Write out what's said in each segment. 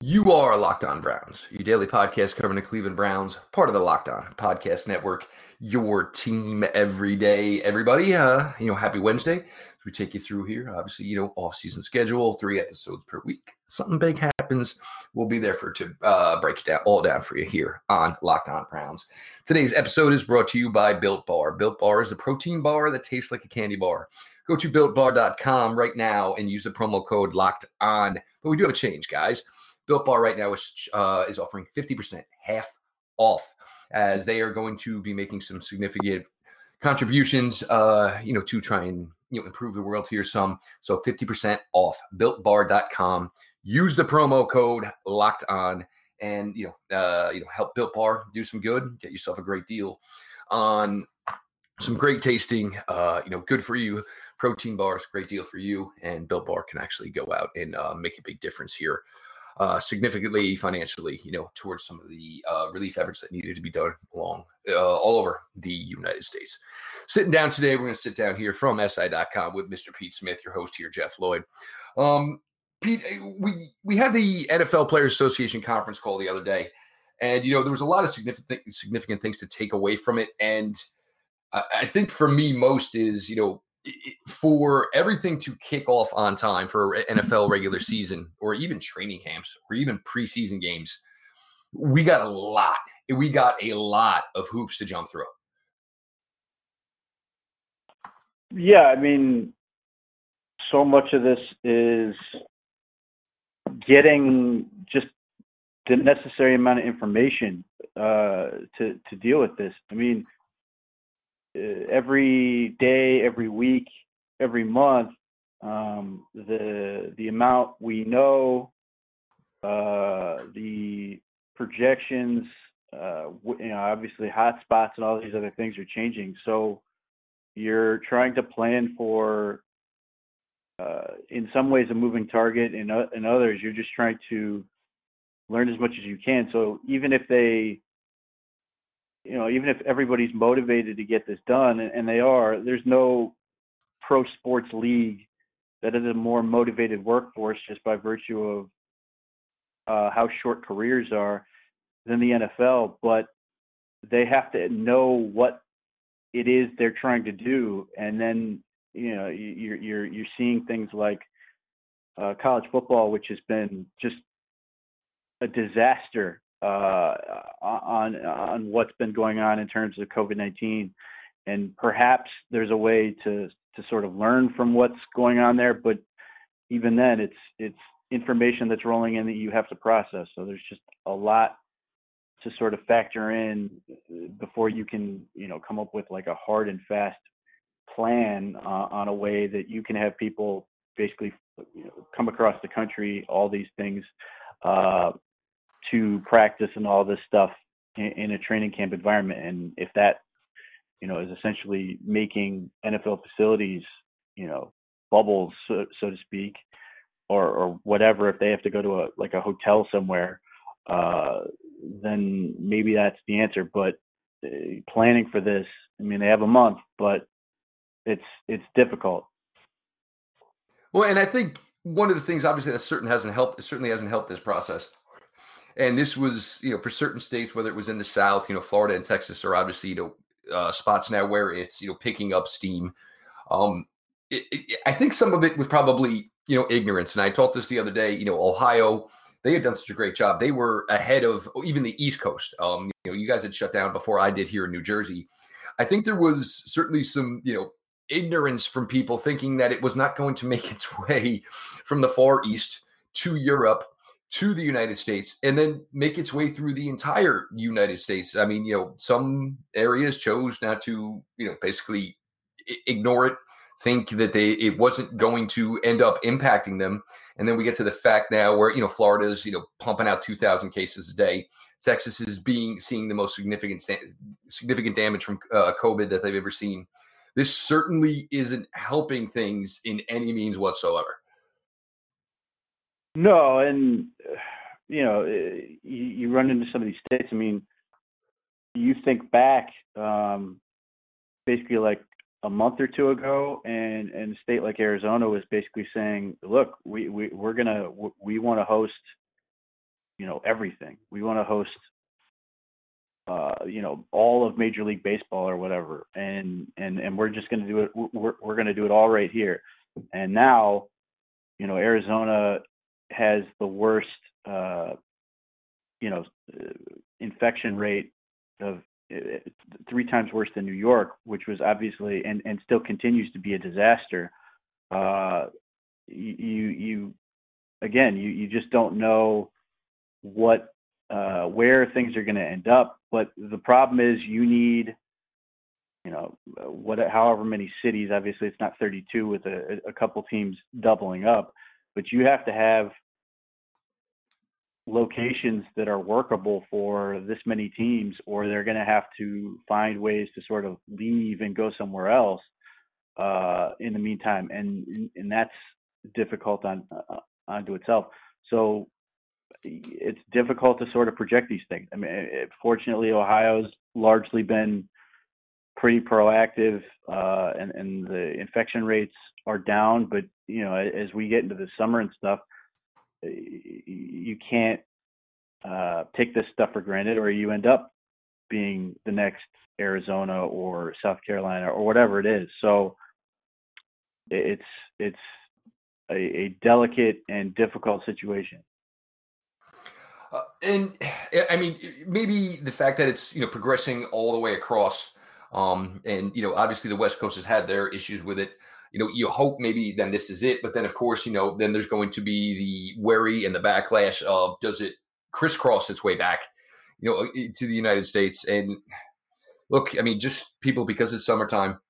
You are Locked On Browns, your daily podcast covering the Cleveland Browns, part of the Locked On Podcast Network, your team every day. Everybody, uh, you know, happy Wednesday. As we take you through here, obviously, you know, off-season schedule, three episodes per week. Something big happens, we'll be there for to uh, break it down all down for you here on Locked On Browns. Today's episode is brought to you by Built Bar. Built Bar is the protein bar that tastes like a candy bar. Go to builtbar.com right now and use the promo code Locked On. But we do have a change, guys. Built Bar right now is uh, is offering 50% half off as they are going to be making some significant contributions uh, you know to try and you know improve the world here some. So 50% off. Builtbar.com use the promo code locked on and you know uh, you know help built bar do some good get yourself a great deal on some great tasting uh, you know good for you protein bars great deal for you and built bar can actually go out and uh, make a big difference here uh, significantly financially, you know, towards some of the uh, relief efforts that needed to be done along uh, all over the United States. Sitting down today, we're going to sit down here from SI.com with Mr. Pete Smith, your host here, Jeff Lloyd. Um, Pete, eh, we we had the NFL Players Association conference call the other day, and you know there was a lot of significant significant things to take away from it, and I, I think for me most is you know for everything to kick off on time for NFL regular season or even training camps or even preseason games, we got a lot. We got a lot of hoops to jump through. Yeah, I mean, so much of this is getting just the necessary amount of information uh, to to deal with this. I mean, every day, every week, every month, um, the the amount we know, uh, the projections, uh, you know, obviously hotspots and all these other things are changing. So you're trying to plan for, uh, in some ways, a moving target. In in others, you're just trying to learn as much as you can. So even if they you know, even if everybody's motivated to get this done, and, and they are, there's no pro sports league that is a more motivated workforce just by virtue of uh, how short careers are than the NFL. But they have to know what it is they're trying to do, and then you know you're you're you're seeing things like uh, college football, which has been just a disaster uh, on on what's been going on in terms of COVID nineteen, and perhaps there's a way to to sort of learn from what's going on there. But even then, it's it's information that's rolling in that you have to process. So there's just a lot to sort of factor in before you can you know come up with like a hard and fast plan uh, on a way that you can have people basically you know, come across the country all these things uh, to practice and all this stuff in, a training camp environment. And if that, you know, is essentially making NFL facilities, you know, bubbles, so, so to speak, or, or whatever, if they have to go to a like a hotel somewhere, uh, then maybe that's the answer. But uh, planning for this, I mean, they have a month, but it's it's difficult. Well, and I think one of the things, obviously, that certain hasn't helped. Certainly hasn't helped this process and this was, you know, for certain states, whether it was in the South, you know, Florida and Texas are obviously, you know, uh, spots now where it's, you know, picking up steam. Um, it, it, I think some of it was probably, you know, ignorance. And I talked this the other day, you know, Ohio, they had done such a great job. They were ahead of even the East Coast. Um, you know, you guys had shut down before I did here in New Jersey. I think there was certainly some, you know, ignorance from people thinking that it was not going to make its way from the Far East to Europe to the United States and then make its way through the entire United States. I mean, you know, some areas chose not to, you know, basically ignore it, think that they it wasn't going to end up impacting them. And then we get to the fact now where, you know, Florida's, you know, pumping out 2000 cases a day. Texas is being seeing the most significant significant damage from uh, COVID that they've ever seen. This certainly isn't helping things in any means whatsoever. No, and you know, eh, you, run into some of these states. I mean, you think back, um, basically like a month or two ago, and and a state like Arizona was basically saying, "Look, we we we're gonna we want to host you know everything. We want to host uh, you know all of Major League Baseball or whatever, and and and we're just going to do it. We're we're going to do it all right here. And now, you know, Arizona has the worst, uh, you know, infection rate of uh, three times worse than New York, which was obviously and and still continues to be a disaster. Uh, you you again you you just don't know what uh, where things are going to end up. But the problem is you need, you know, what however many cities. Obviously, it's not 32 with a, a couple teams doubling up, but you have to have locations that are workable for this many teams, or they're going to have to find ways to sort of leave and go somewhere else uh, in the meantime, and and that's difficult on uh, onto itself. So it's difficult to sort of project these things. I mean, it, fortunately, Ohio's largely been pretty proactive, uh, and, and the infection rates are down. But you know, as we get into the summer and stuff, you can't uh, take this stuff for granted, or you end up being the next Arizona or South Carolina or whatever it is. So it's it's a, a delicate and difficult situation. Uh, and I mean, maybe the fact that it's you know progressing all the way across, um, and you know, obviously the West Coast has had their issues with it. You know, you hope maybe then this is it, but then of course, you know, then there's going to be the worry and the backlash of does it crisscross its way back, you know, to the United States? And look, I mean, just people because it's summertime,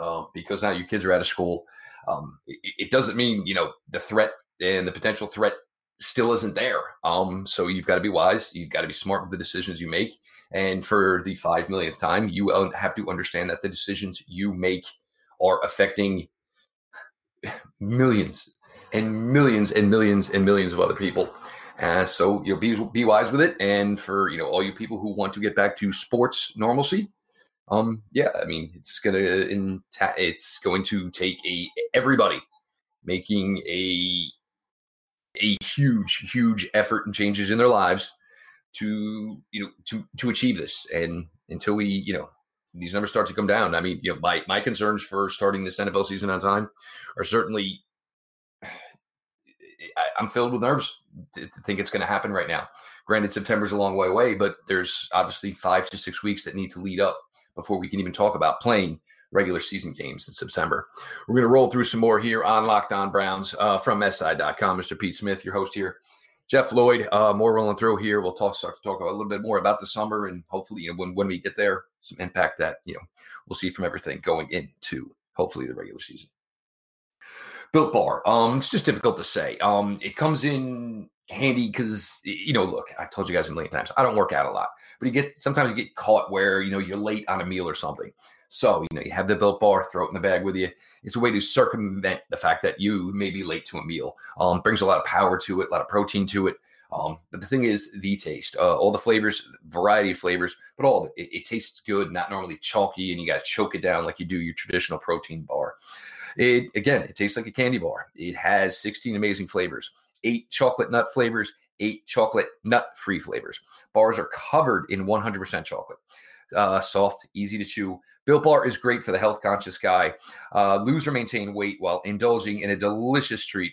uh, because now your kids are out of school. Um, it, it doesn't mean you know the threat and the potential threat still isn't there. Um, so you've got to be wise. You've got to be smart with the decisions you make. And for the five millionth time, you have to understand that the decisions you make are affecting millions and millions and millions and millions of other people. Uh, so you know, be be wise with it. And for you know all you people who want to get back to sports normalcy, um, yeah, I mean it's gonna it's going to take a everybody making a a huge, huge effort and changes in their lives to you know to to achieve this. And until we you know these numbers start to come down, I mean you know my my concerns for starting this NFL season on time are certainly. I, am filled with nerves to, to think it's going to happen right now. Granted, September's a long way away, but there's obviously five to six weeks that need to lead up before we can even talk about playing regular season games in September. We're going to roll through some more here on Locked On Browns uh, from SI.com. Mr. Pete Smith, your host here. Jeff Lloyd, uh, more rolling through here. We'll talk start to talk a little bit more about the summer and hopefully, you know, when, when we get there, some impact that, you know, we'll see from everything going into hopefully the regular season. Built Bar. Um, it's just difficult to say. Um, it comes in handy because you know, look, I've told you guys a million times, I don't work out a lot, but you get sometimes you get caught where you know you're late on a meal or something. So, you know, you have the built bar, throw it in the bag with you. It's a way to circumvent the fact that you may be late to a meal. Um, brings a lot of power to it, a lot of protein to it. Um, but the thing is, the taste, uh, all the flavors, variety of flavors, but all it, it, tastes good, not normally chalky, and you got to choke it down like you do your traditional protein bar. It again, it tastes like a candy bar. It has 16 amazing flavors, eight chocolate nut flavors, eight chocolate nut free flavors. Bars are covered in 100% chocolate, uh, soft, easy to chew. Built Bar is great for the health conscious guy. Uh, lose or maintain weight while indulging in a delicious treat.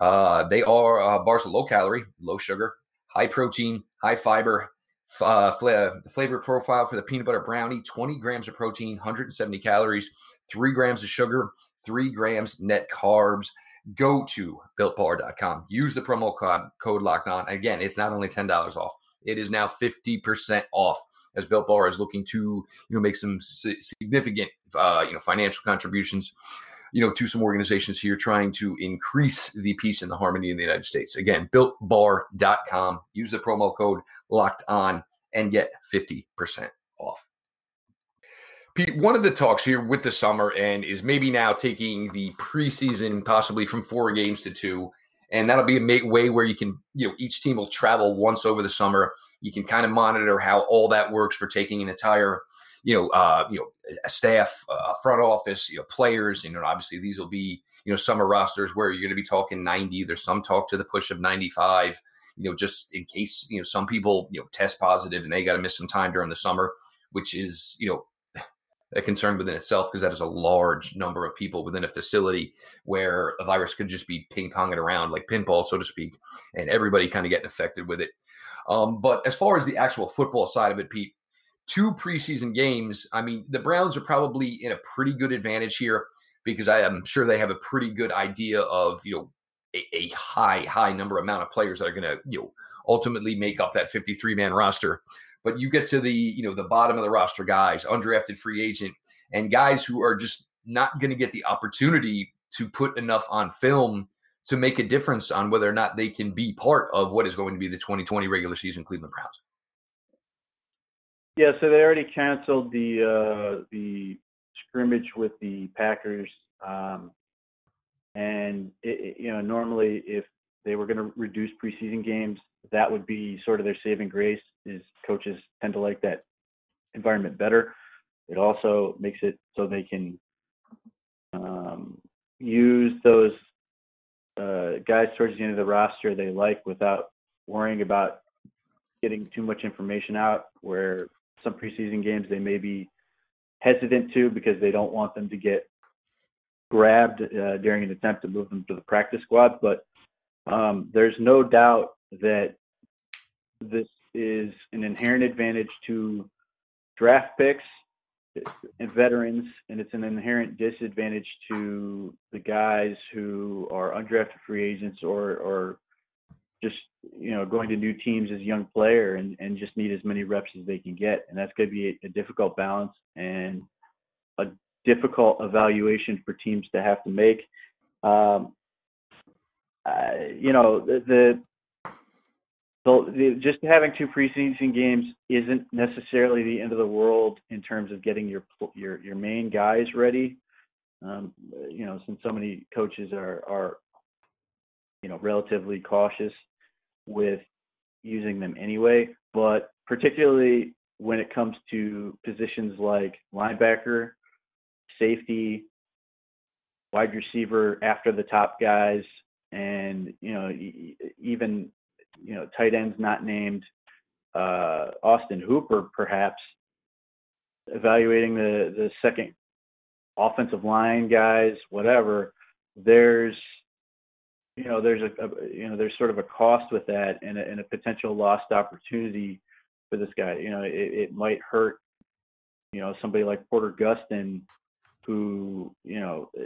Uh, they are uh, bars of low calorie, low sugar, high protein, high fiber. Uh, fla- flavor profile for the peanut butter brownie 20 grams of protein, 170 calories, 3 grams of sugar, 3 grams net carbs. Go to builtbar.com. Use the promo code, code locked on. Again, it's not only $10 off, it is now 50% off as Built Bar is looking to you know make some significant uh, you know financial contributions you know to some organizations here trying to increase the peace and the harmony in the United States. Again, builtbar.com. Use the promo code locked on and get 50% off. Pete, one of the talks here with the summer and is maybe now taking the preseason possibly from four games to two and that'll be a way where you can you know each team will travel once over the summer you can kind of monitor how all that works for taking an entire you know uh, you know a staff a front office you know players you know obviously these will be you know summer rosters where you're going to be talking 90 there's some talk to the push of 95 you know, just in case, you know, some people, you know, test positive and they got to miss some time during the summer, which is, you know, a concern within itself because that is a large number of people within a facility where a virus could just be ping ponging around like pinball, so to speak, and everybody kind of getting affected with it. Um, but as far as the actual football side of it, Pete, two preseason games. I mean, the Browns are probably in a pretty good advantage here because I am sure they have a pretty good idea of you know a, a high high number amount of players that are going to you know ultimately make up that 53 man roster. But you get to the you know the bottom of the roster guys, undrafted free agent, and guys who are just not going to get the opportunity to put enough on film to make a difference on whether or not they can be part of what is going to be the 2020 regular season Cleveland Browns. Yeah, so they already canceled the uh, the scrimmage with the Packers, um, and it, you know normally if they were going to reduce preseason games, that would be sort of their saving grace. Is coaches tend to like that environment better. It also makes it so they can um, use those uh, guys towards the end of the roster they like without worrying about getting too much information out. Where some preseason games they may be hesitant to because they don't want them to get grabbed uh, during an attempt to move them to the practice squad. But um, there's no doubt that this is an inherent advantage to draft picks and veterans, and it's an inherent disadvantage to the guys who are undrafted free agents or or just you know going to new teams as a young player and, and just need as many reps as they can get. And that's going to be a, a difficult balance and a difficult evaluation for teams to have to make. Um, uh, you know the, the the, the, just having two preseason games isn't necessarily the end of the world in terms of getting your your your main guys ready. Um, you know, since so many coaches are are you know relatively cautious with using them anyway, but particularly when it comes to positions like linebacker, safety, wide receiver after the top guys, and you know even you know tight ends not named uh, Austin Hooper perhaps evaluating the the second offensive line guys whatever there's you know there's a, a, you know there's sort of a cost with that and a, and a potential lost opportunity for this guy. You know, it, it might hurt you know somebody like Porter Gustin who you know uh,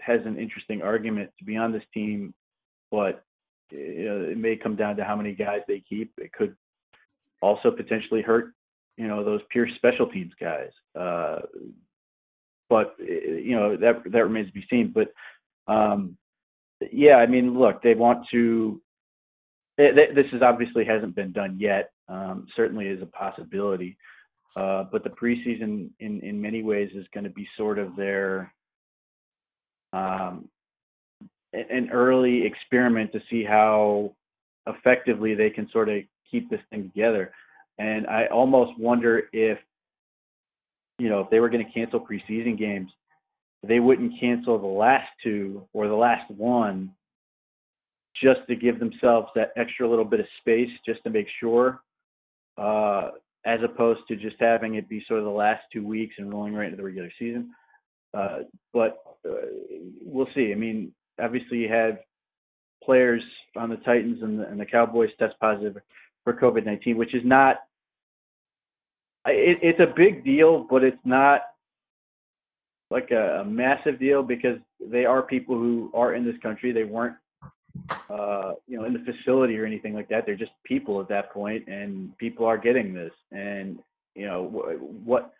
has an interesting argument to be on this team, but you know, it may come down to how many guys they keep. It could also potentially hurt you know those pure special teams guys. Uh, but you know that that remains to be seen. But um, yeah, I mean, look, they want to. this is obviously hasn't been done yet. Um, certainly is a possibility, uh, but the preseason, in in many ways, is going to be sort of their um, an early experiment to see how effectively they can sort of keep this thing together. And I almost wonder if, you know, if they were going to cancel preseason games, they wouldn't cancel the last two or the last one just to give themselves that extra little bit of space just to make sure, uh, as opposed to just having it be sort of the last two weeks and rolling right into the regular season. Uh, but uh, we'll see. I mean, obviously you have players on the Titans and the, and the Cowboys test positive for COVID-19, which is not. It, it's a big deal, but it's not like a, a massive deal because they are people who are in this country. They weren't, uh, you know, in the facility or anything like that. They're just people at that point, and people are getting this. And you know what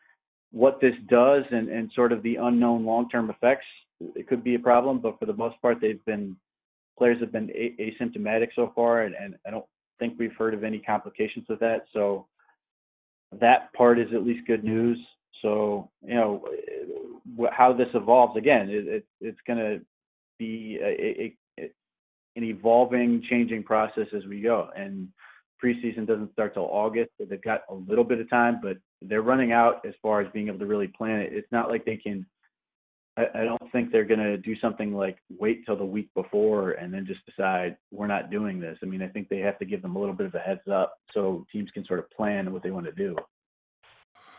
what this does, and and sort of the unknown long term effects. It could be a problem, but for the most part, they've been players have been a- asymptomatic so far, and, and I don't think we've heard of any complications with that. So that part is at least good news. So you know how this evolves again, it, it it's going to be a, a, a, an evolving, changing process as we go. And preseason doesn't start till August, so they've got a little bit of time, but they're running out as far as being able to really plan it. It's not like they can I, I don't think they're going to do something like wait till the week before and then just decide we're not doing this. I mean, I think they have to give them a little bit of a heads up so teams can sort of plan what they want to do.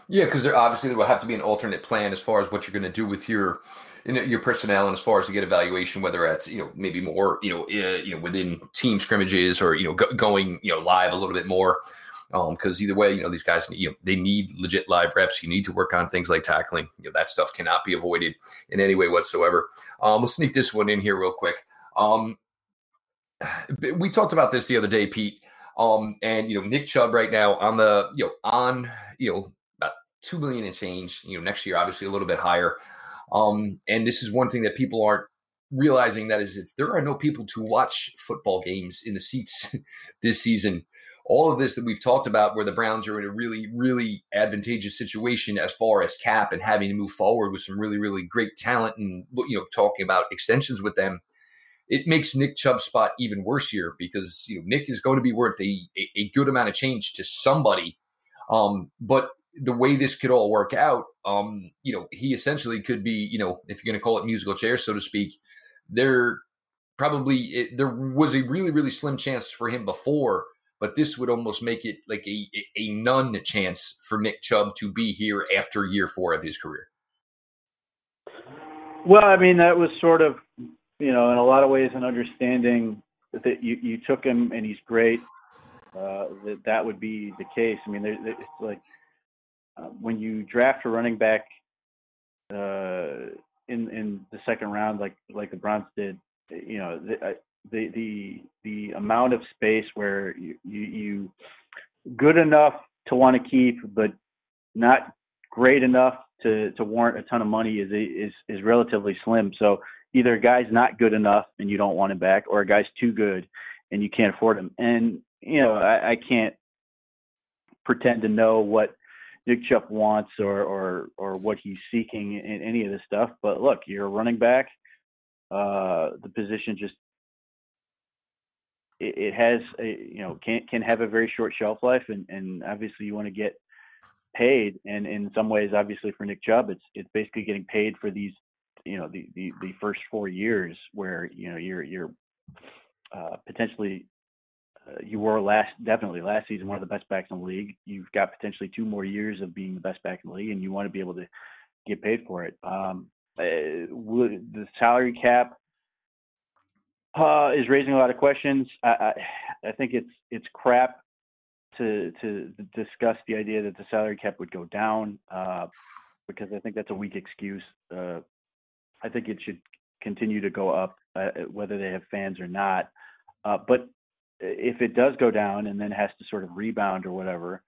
Yeah, because there obviously there will have to be an alternate plan as far as what you're going to do with your you know, your personnel and as far as to get evaluation, whether it's you know maybe more you know uh, you know within team scrimmages or you know go, going you know live a little bit more because um, either way, you know, these guys, you know, they need legit live reps. You need to work on things like tackling. You know, that stuff cannot be avoided in any way whatsoever. Um, we'll sneak this one in here real quick. Um, we talked about this the other day, Pete. Um, and you know, Nick Chubb right now on the, you know, on, you know, about two million and change. You know, next year obviously a little bit higher. Um, and this is one thing that people aren't realizing that is if there are no people to watch football games in the seats this season, all of this that we've talked about where the Browns are in a really, really advantageous situation as far as cap and having to move forward with some really, really great talent and you know talking about extensions with them. It makes Nick Chubb's spot even worse here because you know Nick is going to be worth a, a, good amount of change to somebody. Um, but the way this could all work out, um, you know, he essentially could be, you know, if you're going to call it musical chairs, so to speak, there probably it, there was a really, really slim chance for him before but this would almost make it like a, a none chance for Nick Chubb to be here after year four of his career. Well, I mean, that was sort of, you know, in a lot of ways, an understanding that you, you took him and he's great. Uh, that that would be the case. I mean, there, it's like uh, when you draft a running back uh, in in the second round, like like the Browns did. You know, the, the the the amount of space where you, you, you good enough to want to keep, but not great enough to to warrant a ton of money is is is relatively slim. So either a guy's not good enough and you don't want him back, or a guy's too good and you can't afford him. And you know, I, I can't pretend to know what Nick Chubb wants or or or what he's seeking in any of this stuff. But look, you're a running back. Uh, the position just it, it has a, you know can can have a very short shelf life, and and obviously you want to get paid. And in some ways, obviously for Nick Chubb, it's it's basically getting paid for these you know the the, the first four years where you know you're you're uh, potentially uh, you were last definitely last season one of the best backs in the league. You've got potentially two more years of being the best back in the league, and you want to be able to get paid for it. Um, uh, the salary cap uh, is raising a lot of questions. I, I, I think it's it's crap to to discuss the idea that the salary cap would go down uh, because I think that's a weak excuse. Uh, I think it should continue to go up, uh, whether they have fans or not. Uh, but if it does go down and then has to sort of rebound or whatever,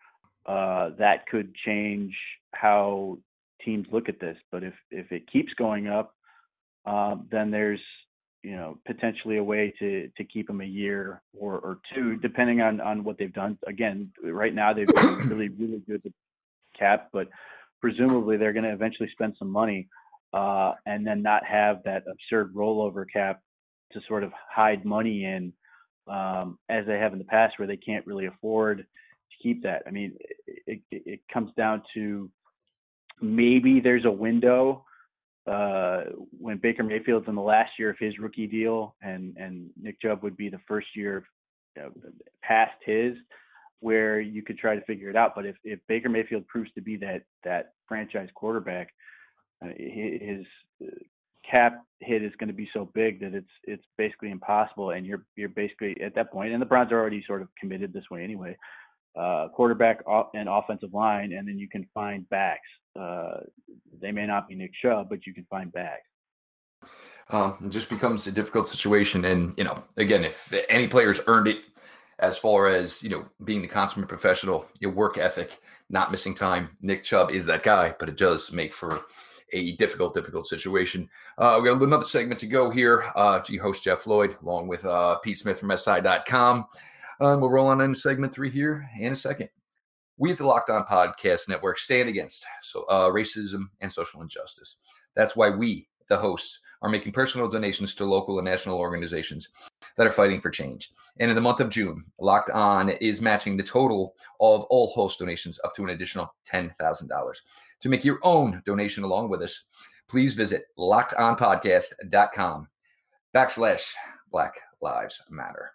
uh, that could change how teams look at this. But if if it keeps going up, uh, then there's you know potentially a way to to keep them a year or or two depending on on what they've done. Again right now they've been really really good with cap but presumably they're going to eventually spend some money uh and then not have that absurd rollover cap to sort of hide money in um as they have in the past where they can't really afford to keep that. I mean it, it, it comes down to maybe there's a window uh, when Baker Mayfield's in the last year of his rookie deal, and and Nick Chubb would be the first year past his, where you could try to figure it out. But if if Baker Mayfield proves to be that that franchise quarterback, uh, his uh, cap hit is going to be so big that it's it's basically impossible, and you're you're basically at that point, and the Browns are already sort of committed this way anyway. Uh, quarterback and offensive line, and then you can find backs. Uh, they may not be Nick Chubb, but you can find backs. Um, it just becomes a difficult situation. And, you know, again, if any players earned it as far as, you know, being the consummate professional, your work ethic, not missing time, Nick Chubb is that guy, but it does make for a difficult, difficult situation. Uh, we got another segment to go here. Uh, host Jeff Lloyd, along with uh, Pete Smith from SI.com. Um, we'll roll on into segment three here in a second. We at the Locked On Podcast Network stand against so, uh, racism and social injustice. That's why we, the hosts, are making personal donations to local and national organizations that are fighting for change. And in the month of June, Locked On is matching the total of all host donations up to an additional $10,000. To make your own donation along with us, please visit lockedonpodcast.com backslash Black Lives Matter.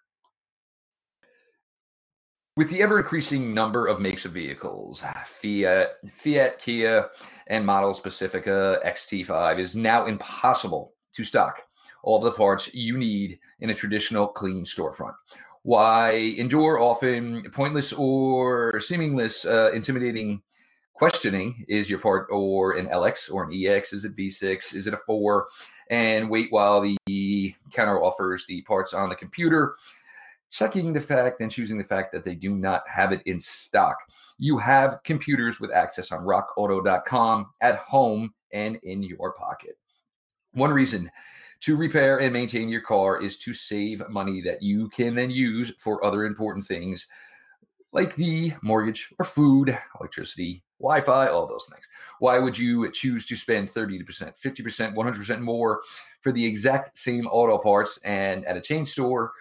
With the ever increasing number of makes of vehicles, Fiat, Fiat, Kia, and Model Specifica XT5 is now impossible to stock all of the parts you need in a traditional clean storefront. Why endure often pointless or seamless, uh, intimidating questioning? Is your part or an LX or an EX? Is it V6? Is it a 4? And wait while the counter offers the parts on the computer checking the fact and choosing the fact that they do not have it in stock. You have computers with access on rockauto.com at home and in your pocket. One reason to repair and maintain your car is to save money that you can then use for other important things like the mortgage or food, electricity, Wi Fi, all those things. Why would you choose to spend 30%, 50%, 100% more for the exact same auto parts and at a chain store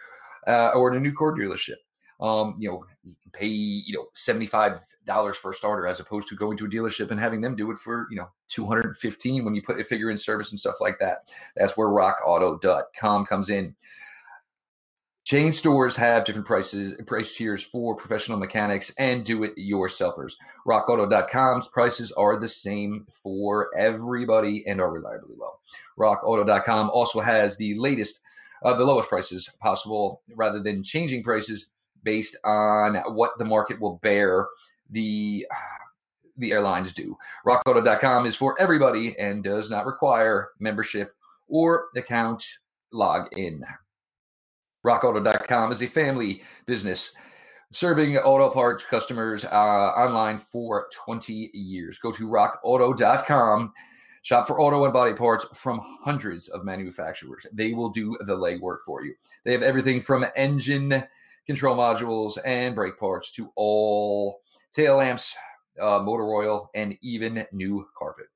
uh, or in a new car dealership. Um, you know, you can pay you know seventy five dollars for a starter as opposed to going to a dealership and having them do it for you know two hundred and fifteen when you put a figure in service and stuff like that. That's where RockAuto.com comes in. Chain stores have different prices, price tiers for professional mechanics and do-it-yourselfers. RockAuto.com's prices are the same for everybody and are reliably low. RockAuto.com also has the latest uh, the lowest prices possible rather than changing prices based on what the market will bear the the airlines do. RockAuto.com is for everybody and does not require membership or account login. RockAuto.com is a family business serving auto parts customers uh, online for 20 years. Go to rockauto.com Shop for auto and body parts from hundreds of manufacturers. They will do the legwork for you. They have everything from engine control modules and brake parts to all tail lamps, uh, motor oil, and even new carpet.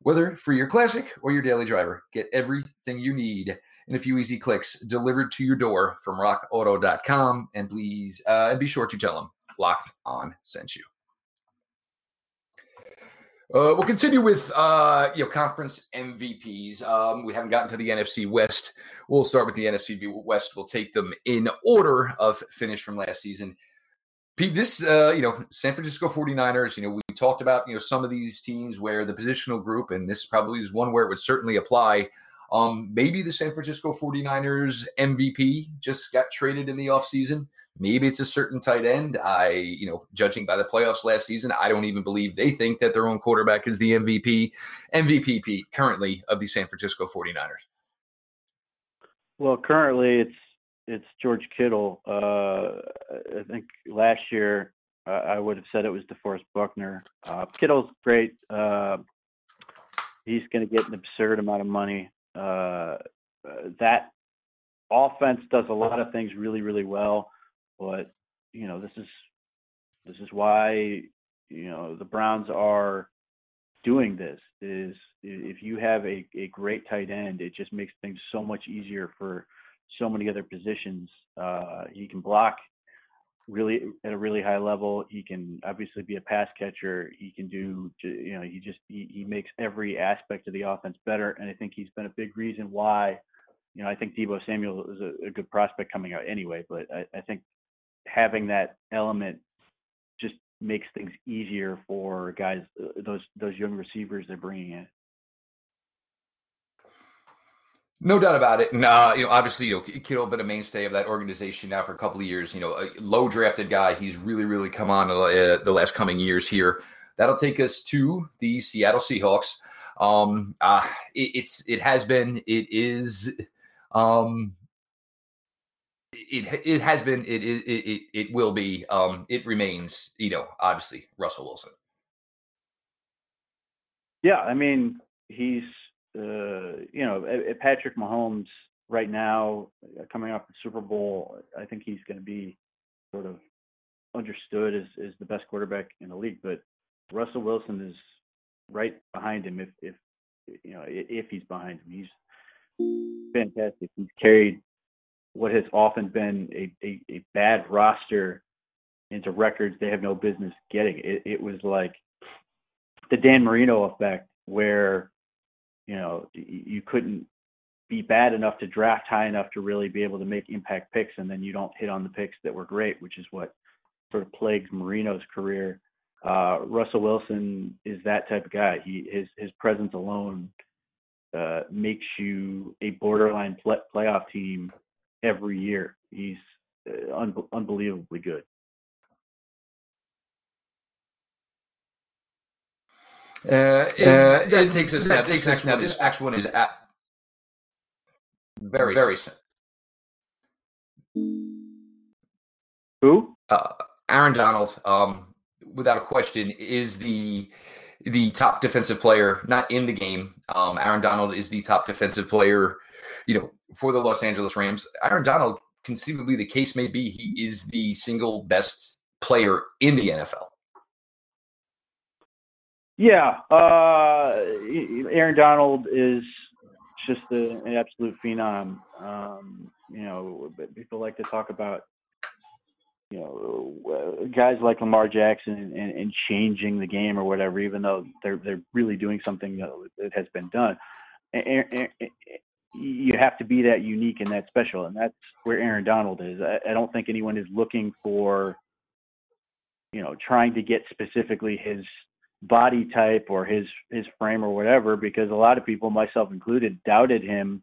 Whether for your classic or your daily driver, get everything you need in a few easy clicks delivered to your door from rockauto.com. And please, uh, and be sure to tell them Locked On sent you. Uh, we'll continue with uh, you know conference MVPs. Um, we haven't gotten to the NFC West. We'll start with the NFC West. We'll take them in order of finish from last season. Pete, this uh, you know San Francisco 49ers. You know we talked about you know some of these teams where the positional group, and this probably is one where it would certainly apply. Um, maybe the San Francisco 49ers MVP just got traded in the offseason. Maybe it's a certain tight end. I, you know, judging by the playoffs last season, I don't even believe they think that their own quarterback is the MVP, MVP currently of the San Francisco 49ers. Well, currently it's it's George Kittle. Uh, I think last year uh, I would have said it was DeForest Buckner. Uh, Kittle's great. Uh, he's going to get an absurd amount of money. Uh, that offense does a lot of things really, really well. But you know, this is this is why you know the Browns are doing this. Is if you have a, a great tight end, it just makes things so much easier for so many other positions. Uh, he can block really at a really high level. He can obviously be a pass catcher. He can do, you know, he just he, he makes every aspect of the offense better. And I think he's been a big reason why, you know, I think Deebo Samuel is a, a good prospect coming out anyway. But I, I think having that element just makes things easier for guys uh, those those young receivers they're bringing in. No doubt about it. And, uh, you know, obviously, you know, Kittle been a mainstay of that organization now for a couple of years. You know, a low drafted guy. He's really, really come on uh, the last coming years here. That'll take us to the Seattle Seahawks. Um, uh, it, it's it has been it is um it it has been it it it, it will be um it remains you know obviously Russell Wilson. Yeah, I mean he's uh you know Patrick Mahomes right now uh, coming off the Super Bowl. I think he's going to be sort of understood as as the best quarterback in the league, but Russell Wilson is right behind him if if you know if he's behind him. He's fantastic. He's carried what has often been a, a, a bad roster into records they have no business getting. It, it was like the Dan Marino effect, where you know, you couldn't be bad enough to draft high enough to really be able to make impact picks, and then you don't hit on the picks that were great, which is what sort of plagues Marino's career. Uh, Russell Wilson is that type of guy. He his his presence alone uh, makes you a borderline play, playoff team every year. He's uh, un- unbelievably good. Uh, uh, that takes us. That takes us now. This actual one is at very very. Soon. Who? Uh, Aaron Donald, um, without a question, is the the top defensive player, not in the game. Um, Aaron Donald is the top defensive player, you know, for the Los Angeles Rams. Aaron Donald, conceivably, the case may be, he is the single best player in the NFL. Yeah, uh, Aaron Donald is just a, an absolute phenom. Um, you know, people like to talk about you know guys like Lamar Jackson and, and, changing the game or whatever, even though they're they're really doing something that has been done. And, you have to be that unique and that special, and that's where Aaron Donald is. I, I don't think anyone is looking for, you know, trying to get specifically his body type or his his frame or whatever because a lot of people myself included doubted him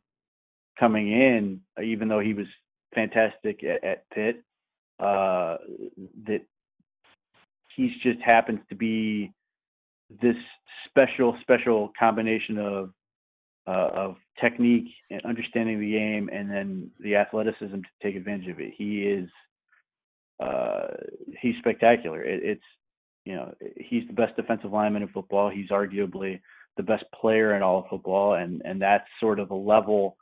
coming in even though he was fantastic at, at Pitt uh that he's just happens to be this special special combination of uh, of technique and understanding the game and then the athleticism to take advantage of it he is uh he's spectacular it, it's you know, he's the best defensive lineman in football. He's arguably the best player in all of football, and and that's sort of the level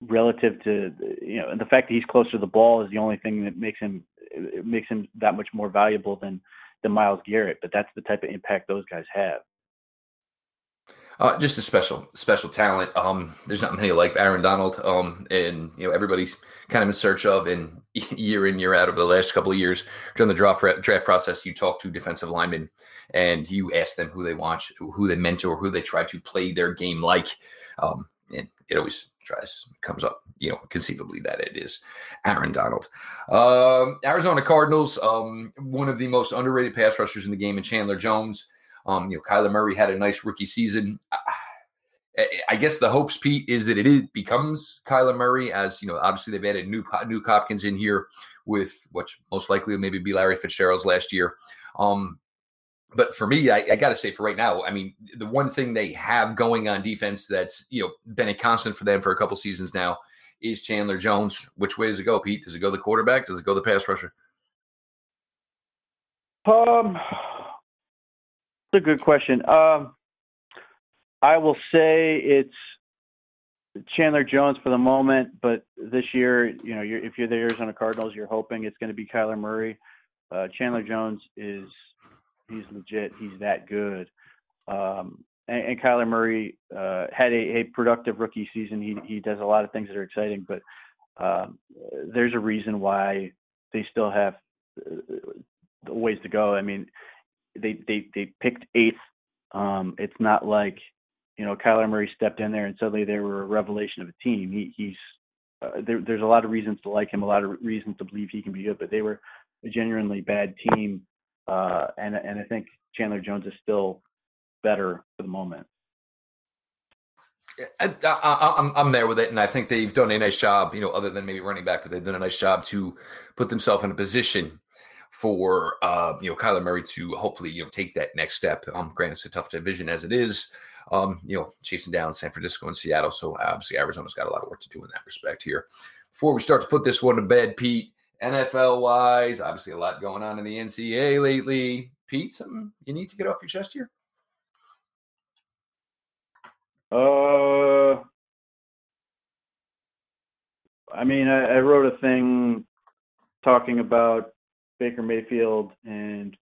relative to you know, and the fact that he's closer to the ball is the only thing that makes him makes him that much more valuable than than Myles Garrett. But that's the type of impact those guys have. Uh, just a special, special talent. Um, there's not many like Aaron Donald. Um, and you know everybody's kind of in search of, and year in year out over the last couple of years during the draft draft process, you talk to defensive linemen and you ask them who they watch, who they mentor, who they try to play their game like. Um, and it always tries comes up, you know, conceivably that it is Aaron Donald. Um, Arizona Cardinals, um, one of the most underrated pass rushers in the game, and Chandler Jones. Um, you know, Kyler Murray had a nice rookie season. I guess the hopes, Pete, is that it is, becomes Kyler Murray, as you know. Obviously, they've added new Nuk Hopkins in here with which most likely will maybe be Larry Fitzgerald's last year. Um, but for me, I, I got to say, for right now, I mean, the one thing they have going on defense that's you know been a constant for them for a couple seasons now is Chandler Jones. Which way does it go, Pete? Does it go the quarterback? Does it go the pass rusher? Um, a good question. Um, I will say it's Chandler Jones for the moment, but this year, you know, you're, if you're the Arizona Cardinals, you're hoping it's going to be Kyler Murray. Uh, Chandler Jones is he's legit. He's that good. Um, and, and Kyler Murray uh, had a, a productive rookie season. He he does a lot of things that are exciting, but um, there's a reason why they still have uh, ways to go. I mean, they they they picked eighth. Um, it's not like you know Kyler Murray stepped in there and suddenly they were a revelation of a team. He, he's uh, there, there's a lot of reasons to like him, a lot of reasons to believe he can be good, but they were a genuinely bad team, uh, and and I think Chandler Jones is still better for the moment. I, I, I'm I'm there with it, and I think they've done a nice job. You know, other than maybe running back, but they've done a nice job to put themselves in a position for uh, you know Kyler Murray to hopefully you know take that next step. Um, granted, it's a tough division as it is. Um, you know, chasing down San Francisco and Seattle. So obviously Arizona's got a lot of work to do in that respect here. Before we start to put this one to bed, Pete, NFL wise, obviously a lot going on in the NCAA lately. Pete, something you need to get off your chest here? Uh, I mean, I, I wrote a thing talking about Baker Mayfield and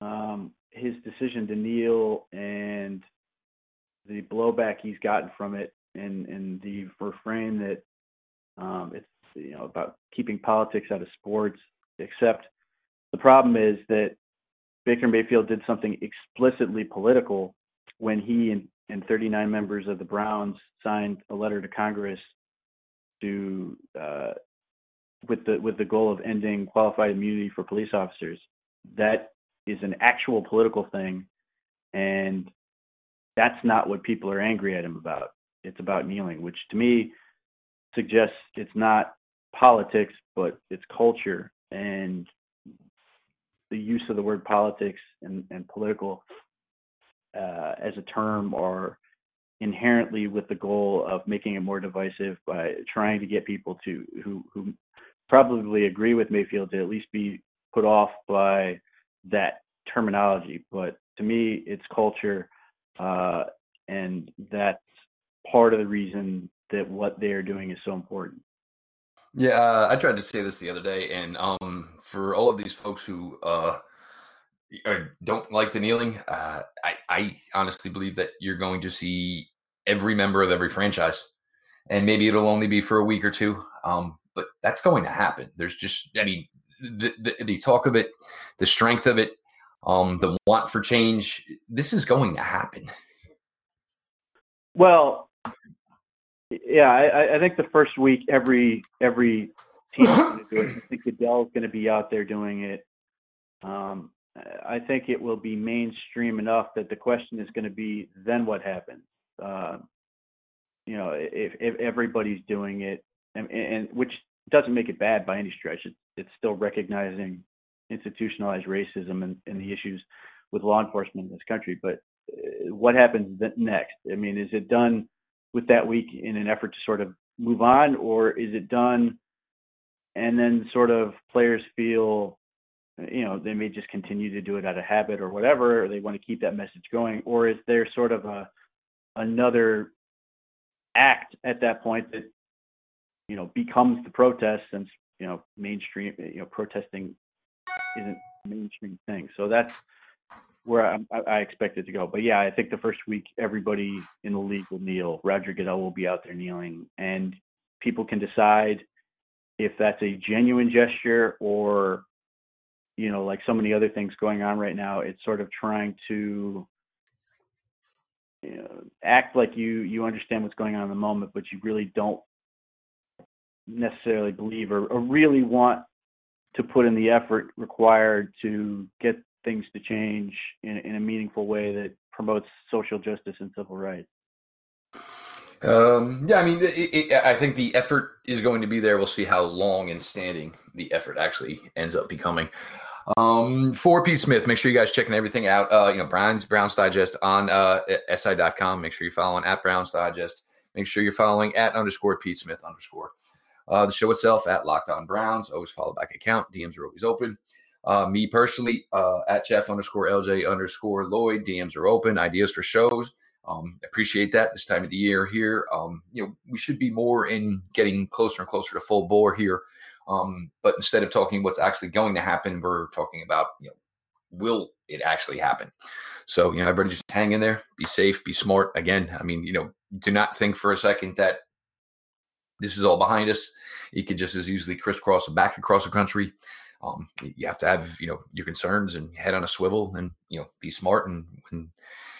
um, his decision to kneel and the blowback he's gotten from it, and and the refrain that um, it's you know about keeping politics out of sports. Except the problem is that Baker Mayfield did something explicitly political when he and 39 members of the Browns signed a letter to Congress to uh, with the with the goal of ending qualified immunity for police officers. That is an actual political thing, and that's not what people are angry at him about. It's about kneeling, which to me suggests it's not politics, but it's culture and the use of the word politics and, and political uh, as a term are inherently with the goal of making it more divisive by trying to get people to who who probably agree with Mayfield to at least be put off by that terminology. But to me, it's culture, uh, and that's part of the reason that what they are doing is so important. Yeah, uh, I tried to say this the other day, and um, for all of these folks who uh, don't like the kneeling, uh, I, I honestly believe that you're going to see every member of every franchise, and maybe it'll only be for a week or two, um, but that's going to happen. There's just, I mean, the, the, the talk of it, the strength of it, um, the want for change. This is going to happen. Well, yeah, I, I think the first week every every team is going to do it. I think Goodell's going to be out there doing it. Um, I think it will be mainstream enough that the question is going to be then what happens. Uh, you know, if, if everybody's doing it, and, and, which doesn't make it bad by any stretch. It's, it's still recognizing institutionalized racism and, and the issues with law enforcement in this country. But uh, what happens next? I mean, is it done? with that week in an effort to sort of move on, or is it done and then sort of players feel, you know, they may just continue to do it out of habit or whatever, or they want to keep that message going, or is there sort of a another act at that point that you know becomes the protest since you know mainstream you know protesting isn't mainstream thing so that's where I, I expect it to go. But yeah, I think the first week everybody in the league will kneel. Roger Goodell will be out there kneeling, and people can decide if that's a genuine gesture or you know like so many other things going on right now it's sort of trying to you know, act like you you understand what's going on in the moment but you really don't necessarily believe or, or really want to put in the effort required to get things to change in, in a meaningful way that promotes social justice and civil rights? Um, yeah, I mean, it, it, I think the effort is going to be there. We'll see how long and standing the effort actually ends up becoming. Um, for Pete Smith, make sure you guys checking everything out. Uh, you know, Brian's Browns Digest on uh, si.com. Make sure you're following at Browns Digest. Make sure you're following at underscore Pete Smith underscore. Uh, the show itself at Locked On Browns. Always follow back account. DMs are always open. Uh, me personally, uh, at Jeff underscore LJ underscore Lloyd. DMs are open. Ideas for shows. Um, appreciate that this time of the year here. Um, you know, we should be more in getting closer and closer to full bore here. Um, but instead of talking what's actually going to happen, we're talking about, you know, will it actually happen? So, you know, everybody just hang in there, be safe, be smart. Again, I mean, you know, do not think for a second that this is all behind us. You could just as easily crisscross back across the country um, you have to have you know your concerns and head on a swivel and you know be smart and, and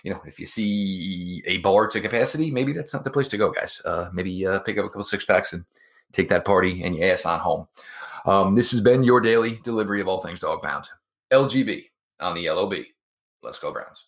you know if you see a bar to capacity maybe that's not the place to go guys uh, maybe uh, pick up a couple six packs and take that party and your ass on home. Um, this has been your daily delivery of all things dog pound lgb on the lob let's go browns